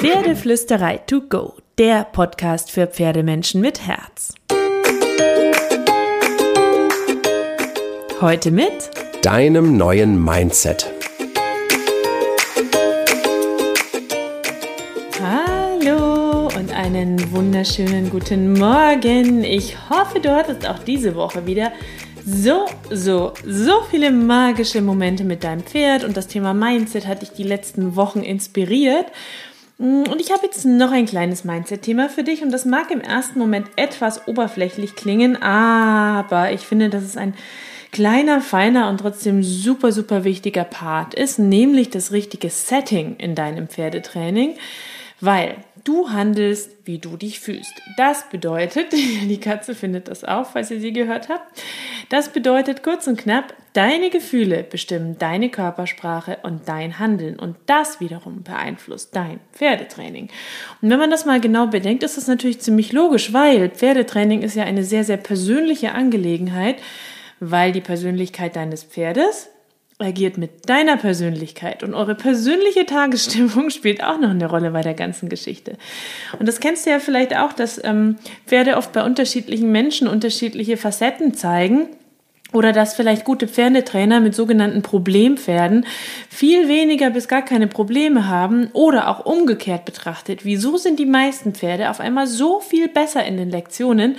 Pferdeflüsterei to go, der Podcast für Pferdemenschen mit Herz. Heute mit deinem neuen Mindset. Hallo und einen wunderschönen guten Morgen. Ich hoffe, du hattest auch diese Woche wieder so, so, so viele magische Momente mit deinem Pferd und das Thema Mindset hat dich die letzten Wochen inspiriert. Und ich habe jetzt noch ein kleines Mindset-Thema für dich und das mag im ersten Moment etwas oberflächlich klingen, aber ich finde, dass es ein kleiner, feiner und trotzdem super, super wichtiger Part ist, nämlich das richtige Setting in deinem Pferdetraining, weil Du handelst, wie du dich fühlst. Das bedeutet, die Katze findet das auch, falls ihr sie gehört habt. Das bedeutet kurz und knapp, deine Gefühle bestimmen deine Körpersprache und dein Handeln. Und das wiederum beeinflusst dein Pferdetraining. Und wenn man das mal genau bedenkt, ist das natürlich ziemlich logisch, weil Pferdetraining ist ja eine sehr, sehr persönliche Angelegenheit, weil die Persönlichkeit deines Pferdes agiert mit deiner Persönlichkeit und eure persönliche Tagesstimmung spielt auch noch eine Rolle bei der ganzen Geschichte. Und das kennst du ja vielleicht auch, dass ähm, Pferde oft bei unterschiedlichen Menschen unterschiedliche Facetten zeigen. Oder dass vielleicht gute Pferdetrainer mit sogenannten Problempferden viel weniger bis gar keine Probleme haben oder auch umgekehrt betrachtet. Wieso sind die meisten Pferde auf einmal so viel besser in den Lektionen,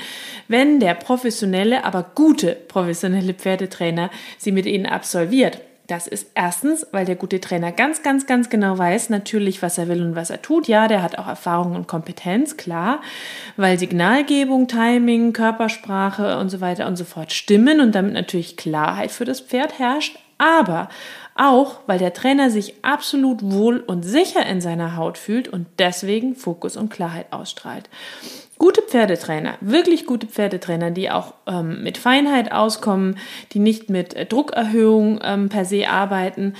wenn der professionelle, aber gute professionelle Pferdetrainer sie mit ihnen absolviert? Das ist erstens, weil der gute Trainer ganz, ganz, ganz genau weiß, natürlich, was er will und was er tut. Ja, der hat auch Erfahrung und Kompetenz, klar, weil Signalgebung, Timing, Körpersprache und so weiter und so fort stimmen und damit natürlich Klarheit für das Pferd herrscht. Aber auch, weil der Trainer sich absolut wohl und sicher in seiner Haut fühlt und deswegen Fokus und Klarheit ausstrahlt. Gute Pferdetrainer, wirklich gute Pferdetrainer, die auch ähm, mit Feinheit auskommen, die nicht mit äh, Druckerhöhung ähm, per se arbeiten,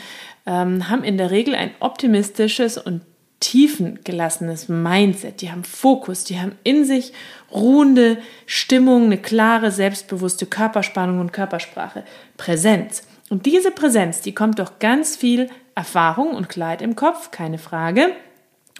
ähm, haben in der Regel ein optimistisches und tiefengelassenes Mindset. Die haben Fokus, die haben in sich ruhende Stimmung, eine klare, selbstbewusste Körperspannung und Körpersprache, Präsenz. Und diese Präsenz, die kommt durch ganz viel Erfahrung und Klarheit im Kopf, keine Frage.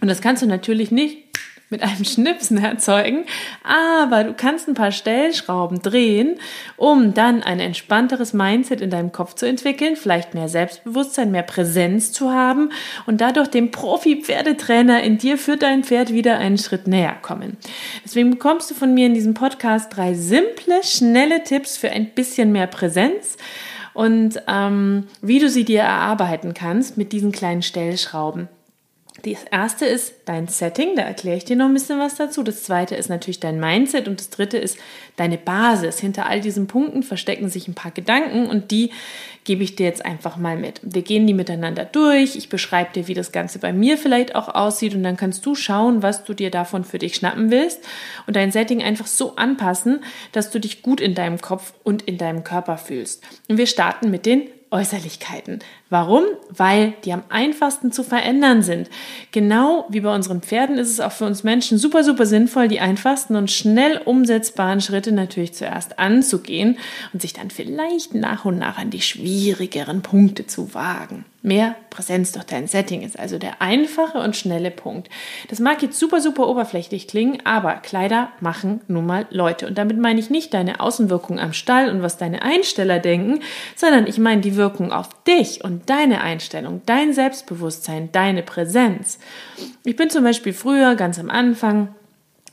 Und das kannst du natürlich nicht mit einem Schnipsen erzeugen, aber du kannst ein paar Stellschrauben drehen, um dann ein entspannteres Mindset in deinem Kopf zu entwickeln, vielleicht mehr Selbstbewusstsein, mehr Präsenz zu haben und dadurch dem Profi-Pferdetrainer in dir für dein Pferd wieder einen Schritt näher kommen. Deswegen bekommst du von mir in diesem Podcast drei simple, schnelle Tipps für ein bisschen mehr Präsenz und ähm, wie du sie dir erarbeiten kannst mit diesen kleinen Stellschrauben. Das erste ist dein Setting, da erkläre ich dir noch ein bisschen was dazu. Das zweite ist natürlich dein Mindset und das dritte ist deine Basis. Hinter all diesen Punkten verstecken sich ein paar Gedanken und die gebe ich dir jetzt einfach mal mit. Wir gehen die miteinander durch. Ich beschreibe dir, wie das Ganze bei mir vielleicht auch aussieht und dann kannst du schauen, was du dir davon für dich schnappen willst und dein Setting einfach so anpassen, dass du dich gut in deinem Kopf und in deinem Körper fühlst. Und wir starten mit den Äußerlichkeiten. Warum? Weil die am einfachsten zu verändern sind. Genau wie bei unseren Pferden ist es auch für uns Menschen super, super sinnvoll, die einfachsten und schnell umsetzbaren Schritte natürlich zuerst anzugehen und sich dann vielleicht nach und nach an die schwierigeren Punkte zu wagen. Mehr Präsenz durch dein Setting ist also der einfache und schnelle Punkt. Das mag jetzt super, super oberflächlich klingen, aber Kleider machen nun mal Leute. Und damit meine ich nicht deine Außenwirkung am Stall und was deine Einsteller denken, sondern ich meine die Wirkung auf dich und deine Einstellung, dein Selbstbewusstsein, deine Präsenz. Ich bin zum Beispiel früher, ganz am Anfang,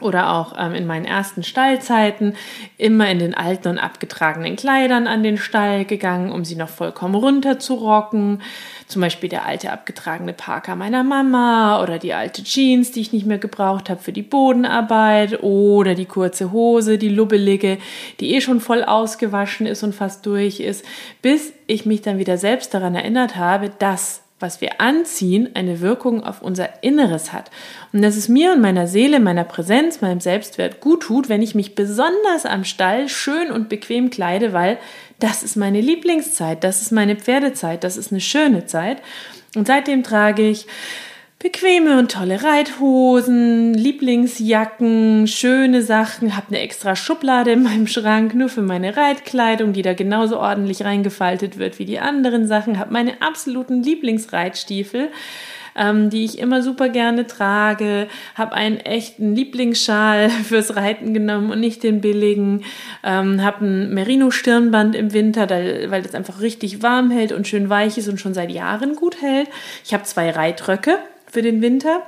oder auch ähm, in meinen ersten Stallzeiten immer in den alten und abgetragenen Kleidern an den Stall gegangen, um sie noch vollkommen runter zu rocken. Zum Beispiel der alte abgetragene Parker meiner Mama oder die alte Jeans, die ich nicht mehr gebraucht habe für die Bodenarbeit oder die kurze Hose, die lubbelige, die eh schon voll ausgewaschen ist und fast durch ist, bis ich mich dann wieder selbst daran erinnert habe, dass was wir anziehen, eine Wirkung auf unser Inneres hat. Und dass es mir und meiner Seele, meiner Präsenz, meinem Selbstwert gut tut, wenn ich mich besonders am Stall schön und bequem kleide, weil das ist meine Lieblingszeit, das ist meine Pferdezeit, das ist eine schöne Zeit. Und seitdem trage ich bequeme und tolle Reithosen, Lieblingsjacken, schöne Sachen, habe eine extra Schublade in meinem Schrank nur für meine Reitkleidung, die da genauso ordentlich reingefaltet wird wie die anderen Sachen, habe meine absoluten Lieblingsreitstiefel ähm, die ich immer super gerne trage, habe einen echten Lieblingsschal fürs Reiten genommen und nicht den billigen, ähm, habe ein Merino-Stirnband im Winter, weil das einfach richtig warm hält und schön weich ist und schon seit Jahren gut hält. Ich habe zwei Reitröcke für den Winter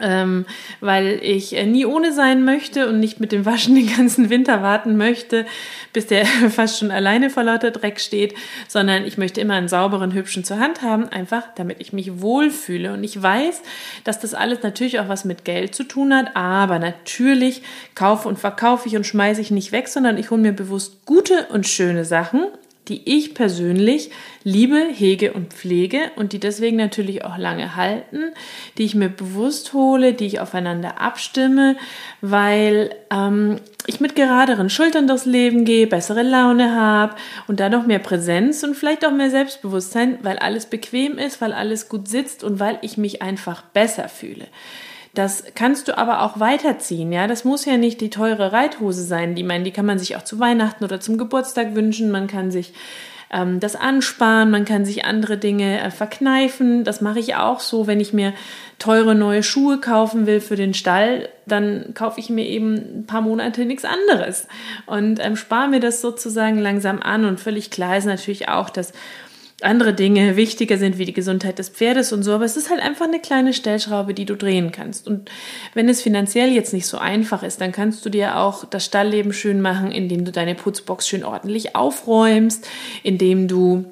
ähm, weil ich äh, nie ohne sein möchte und nicht mit dem Waschen den ganzen Winter warten möchte, bis der fast schon alleine vor lauter Dreck steht, sondern ich möchte immer einen sauberen, hübschen zur Hand haben, einfach damit ich mich wohlfühle. Und ich weiß, dass das alles natürlich auch was mit Geld zu tun hat, aber natürlich kaufe und verkaufe ich und schmeiße ich nicht weg, sondern ich hole mir bewusst gute und schöne Sachen die ich persönlich liebe, hege und pflege und die deswegen natürlich auch lange halten, die ich mir bewusst hole, die ich aufeinander abstimme, weil ähm, ich mit geraderen Schultern durchs Leben gehe, bessere Laune habe und da noch mehr Präsenz und vielleicht auch mehr Selbstbewusstsein, weil alles bequem ist, weil alles gut sitzt und weil ich mich einfach besser fühle. Das kannst du aber auch weiterziehen, ja. Das muss ja nicht die teure Reithose sein. Die, meine, die kann man sich auch zu Weihnachten oder zum Geburtstag wünschen. Man kann sich ähm, das ansparen, man kann sich andere Dinge äh, verkneifen. Das mache ich auch so, wenn ich mir teure neue Schuhe kaufen will für den Stall, dann kaufe ich mir eben ein paar Monate nichts anderes und ähm, spare mir das sozusagen langsam an. Und völlig klar ist natürlich auch, dass andere Dinge wichtiger sind wie die Gesundheit des Pferdes und so, aber es ist halt einfach eine kleine Stellschraube, die du drehen kannst. Und wenn es finanziell jetzt nicht so einfach ist, dann kannst du dir auch das Stallleben schön machen, indem du deine Putzbox schön ordentlich aufräumst, indem du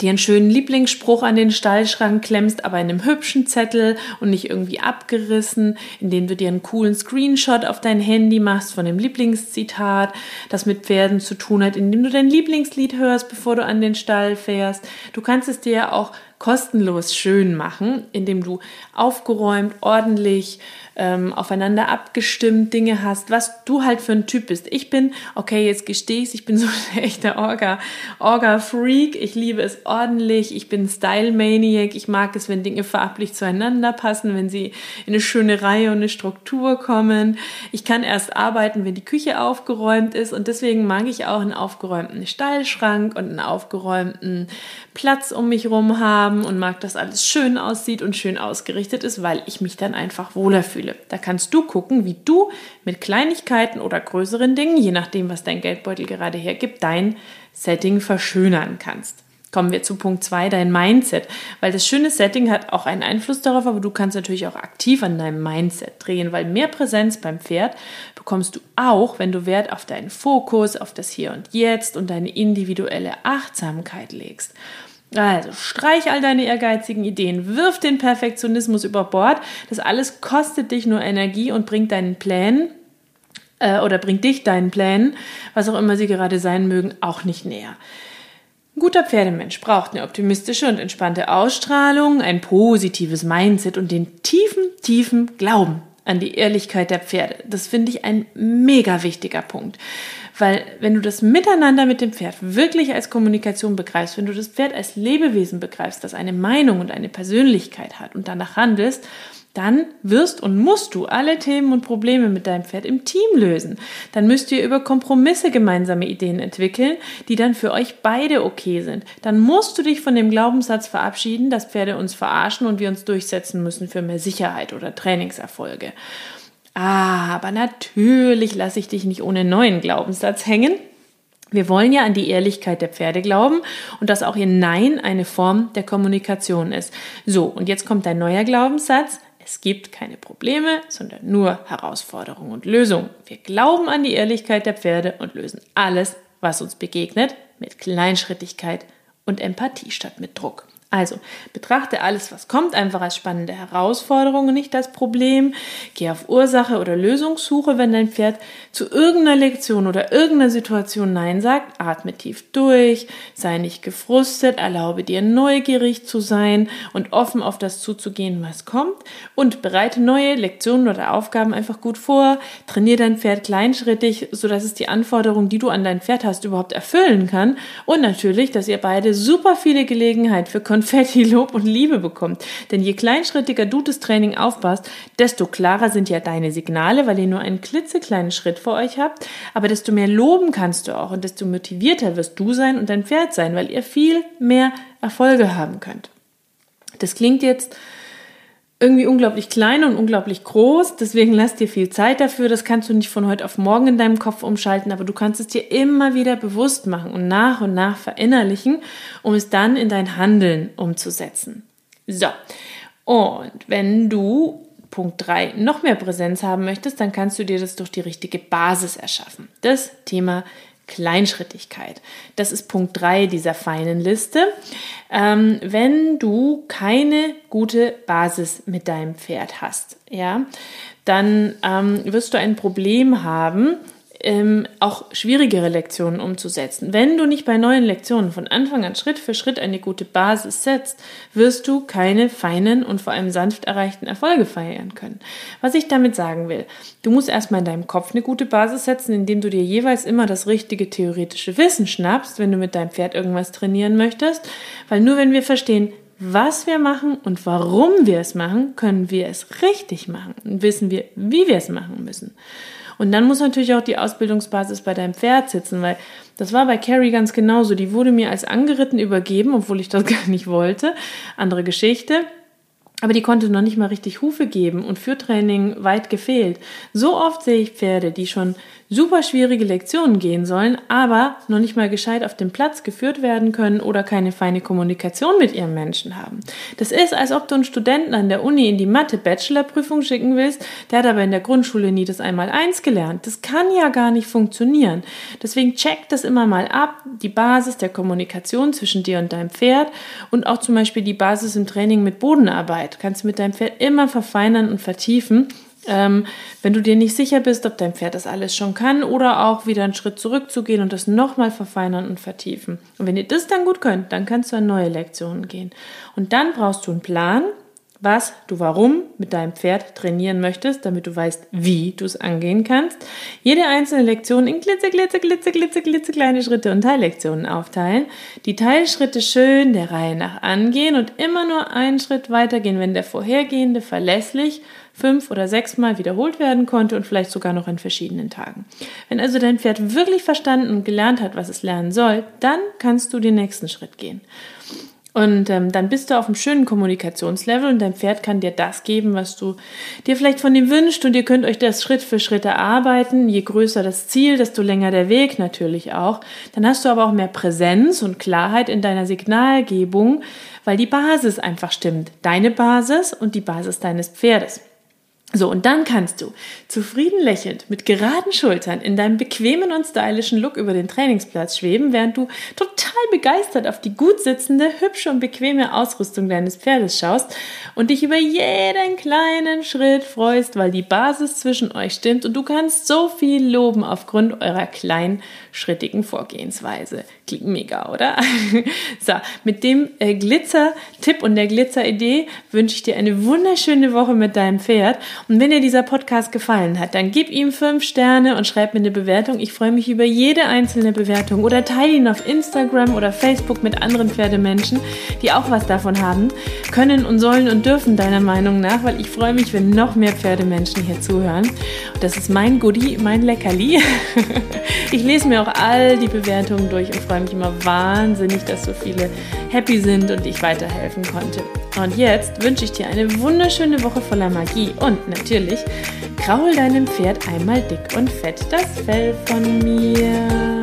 dir einen schönen Lieblingsspruch an den Stallschrank klemmst, aber in einem hübschen Zettel und nicht irgendwie abgerissen, indem du dir einen coolen Screenshot auf dein Handy machst von dem Lieblingszitat, das mit Pferden zu tun hat, indem du dein Lieblingslied hörst, bevor du an den Stall fährst. Du kannst es dir auch kostenlos schön machen, indem du aufgeräumt, ordentlich, ähm, aufeinander abgestimmt Dinge hast, was du halt für ein Typ bist. Ich bin, okay, jetzt gestehe ich ich bin so ein echter Orga, Orga-Freak. Ich liebe es ordentlich. Ich bin Style-Maniac. Ich mag es, wenn Dinge farblich zueinander passen, wenn sie in eine schöne Reihe und eine Struktur kommen. Ich kann erst arbeiten, wenn die Küche aufgeräumt ist und deswegen mag ich auch einen aufgeräumten Stallschrank und einen aufgeräumten Platz um mich rum haben und mag, dass alles schön aussieht und schön ausgerichtet ist, weil ich mich dann einfach wohler fühle. Da kannst du gucken, wie du mit Kleinigkeiten oder größeren Dingen, je nachdem, was dein Geldbeutel gerade hergibt, dein Setting verschönern kannst. Kommen wir zu Punkt 2, dein Mindset. Weil das schöne Setting hat auch einen Einfluss darauf, aber du kannst natürlich auch aktiv an deinem Mindset drehen, weil mehr Präsenz beim Pferd bekommst du auch, wenn du Wert auf deinen Fokus, auf das Hier und Jetzt und deine individuelle Achtsamkeit legst. Also streich all deine ehrgeizigen Ideen, wirf den Perfektionismus über Bord. Das alles kostet dich nur Energie und bringt deinen Plänen äh, oder bringt dich deinen Plänen, was auch immer sie gerade sein mögen, auch nicht näher. Ein guter Pferdemensch braucht eine optimistische und entspannte Ausstrahlung, ein positives Mindset und den tiefen, tiefen Glauben an die Ehrlichkeit der Pferde. Das finde ich ein mega wichtiger Punkt. Weil wenn du das Miteinander mit dem Pferd wirklich als Kommunikation begreifst, wenn du das Pferd als Lebewesen begreifst, das eine Meinung und eine Persönlichkeit hat und danach handelst, dann wirst und musst du alle Themen und Probleme mit deinem Pferd im Team lösen. Dann müsst ihr über Kompromisse gemeinsame Ideen entwickeln, die dann für euch beide okay sind. Dann musst du dich von dem Glaubenssatz verabschieden, dass Pferde uns verarschen und wir uns durchsetzen müssen für mehr Sicherheit oder Trainingserfolge. Aber natürlich lasse ich dich nicht ohne neuen Glaubenssatz hängen. Wir wollen ja an die Ehrlichkeit der Pferde glauben und dass auch ihr Nein eine Form der Kommunikation ist. So, und jetzt kommt ein neuer Glaubenssatz. Es gibt keine Probleme, sondern nur Herausforderungen und Lösungen. Wir glauben an die Ehrlichkeit der Pferde und lösen alles, was uns begegnet, mit Kleinschrittigkeit und Empathie statt mit Druck. Also betrachte alles, was kommt, einfach als spannende Herausforderung und nicht das Problem. Geh auf Ursache oder Lösungssuche, wenn dein Pferd zu irgendeiner Lektion oder irgendeiner Situation Nein sagt. Atme tief durch, sei nicht gefrustet, erlaube dir neugierig zu sein und offen auf das zuzugehen, was kommt und bereite neue Lektionen oder Aufgaben einfach gut vor. Trainiere dein Pferd kleinschrittig, sodass es die Anforderungen, die du an dein Pferd hast, überhaupt erfüllen kann und natürlich, dass ihr beide super viele Gelegenheit für Konflikte Konfetti, Lob und Liebe bekommt. Denn je kleinschrittiger du das Training aufbaust, desto klarer sind ja deine Signale, weil ihr nur einen klitzekleinen Schritt vor euch habt. Aber desto mehr loben kannst du auch und desto motivierter wirst du sein und dein Pferd sein, weil ihr viel mehr Erfolge haben könnt. Das klingt jetzt irgendwie unglaublich klein und unglaublich groß. Deswegen lass dir viel Zeit dafür. Das kannst du nicht von heute auf morgen in deinem Kopf umschalten, aber du kannst es dir immer wieder bewusst machen und nach und nach verinnerlichen, um es dann in dein Handeln umzusetzen. So. Und wenn du Punkt 3 noch mehr Präsenz haben möchtest, dann kannst du dir das durch die richtige Basis erschaffen. Das Thema Kleinschrittigkeit. Das ist Punkt 3 dieser feinen Liste. Ähm, wenn du keine gute Basis mit deinem Pferd hast, ja, dann ähm, wirst du ein Problem haben, ähm, auch schwierigere Lektionen umzusetzen. Wenn du nicht bei neuen Lektionen von Anfang an Schritt für Schritt eine gute Basis setzt, wirst du keine feinen und vor allem sanft erreichten Erfolge feiern können. Was ich damit sagen will, du musst erstmal in deinem Kopf eine gute Basis setzen, indem du dir jeweils immer das richtige theoretische Wissen schnappst, wenn du mit deinem Pferd irgendwas trainieren möchtest, weil nur wenn wir verstehen, was wir machen und warum wir es machen, können wir es richtig machen und wissen wir, wie wir es machen müssen. Und dann muss natürlich auch die Ausbildungsbasis bei deinem Pferd sitzen, weil das war bei Carrie ganz genauso. Die wurde mir als angeritten übergeben, obwohl ich das gar nicht wollte. Andere Geschichte. Aber die konnte noch nicht mal richtig Hufe geben und für Training weit gefehlt. So oft sehe ich Pferde, die schon super schwierige Lektionen gehen sollen, aber noch nicht mal gescheit auf dem Platz geführt werden können oder keine feine Kommunikation mit ihrem Menschen haben. Das ist, als ob du einen Studenten an der Uni in die Mathe-Bachelorprüfung schicken willst, der hat aber in der Grundschule nie das einmal eins gelernt. Das kann ja gar nicht funktionieren. Deswegen check das immer mal ab, die Basis der Kommunikation zwischen dir und deinem Pferd und auch zum Beispiel die Basis im Training mit Bodenarbeit. Kannst du mit deinem Pferd immer verfeinern und vertiefen ähm, wenn du dir nicht sicher bist, ob dein Pferd das alles schon kann oder auch wieder einen Schritt zurückzugehen und das nochmal verfeinern und vertiefen. Und wenn ihr das dann gut könnt, dann kannst du an neue Lektionen gehen. Und dann brauchst du einen Plan, was du warum mit deinem Pferd trainieren möchtest, damit du weißt, wie du es angehen kannst. Jede einzelne Lektion in glitze, glitze, glitze, glitze, glitze kleine Schritte und Teillektionen aufteilen. Die Teilschritte schön der Reihe nach angehen und immer nur einen Schritt weitergehen, wenn der vorhergehende verlässlich fünf oder sechs Mal wiederholt werden konnte und vielleicht sogar noch in verschiedenen Tagen. Wenn also dein Pferd wirklich verstanden und gelernt hat, was es lernen soll, dann kannst du den nächsten Schritt gehen. Und ähm, dann bist du auf einem schönen Kommunikationslevel und dein Pferd kann dir das geben, was du dir vielleicht von ihm wünschst und ihr könnt euch das Schritt für Schritt erarbeiten. Je größer das Ziel, desto länger der Weg natürlich auch. Dann hast du aber auch mehr Präsenz und Klarheit in deiner Signalgebung, weil die Basis einfach stimmt. Deine Basis und die Basis deines Pferdes. So, und dann kannst du zufrieden lächelnd mit geraden Schultern in deinem bequemen und stylischen Look über den Trainingsplatz schweben, während du total begeistert auf die gut sitzende, hübsche und bequeme Ausrüstung deines Pferdes schaust und dich über jeden kleinen Schritt freust, weil die Basis zwischen euch stimmt und du kannst so viel loben aufgrund eurer kleinschrittigen Vorgehensweise. Klingt mega, oder? so, mit dem äh, Glitzer-Tipp und der Glitzer-Idee wünsche ich dir eine wunderschöne Woche mit deinem Pferd und wenn dir dieser Podcast gefallen hat, dann gib ihm fünf Sterne und schreib mir eine Bewertung. Ich freue mich über jede einzelne Bewertung oder teile ihn auf Instagram oder Facebook mit anderen Pferdemenschen, die auch was davon haben, können und sollen und dürfen deiner Meinung nach, weil ich freue mich, wenn noch mehr Pferdemenschen hier zuhören. das ist mein Goodie, mein Leckerli. Ich lese mir auch all die Bewertungen durch und freue mich immer wahnsinnig, dass so viele happy sind und ich weiterhelfen konnte. Und jetzt wünsche ich dir eine wunderschöne Woche voller Magie und natürlich kraul deinem Pferd einmal dick und fett das Fell von mir.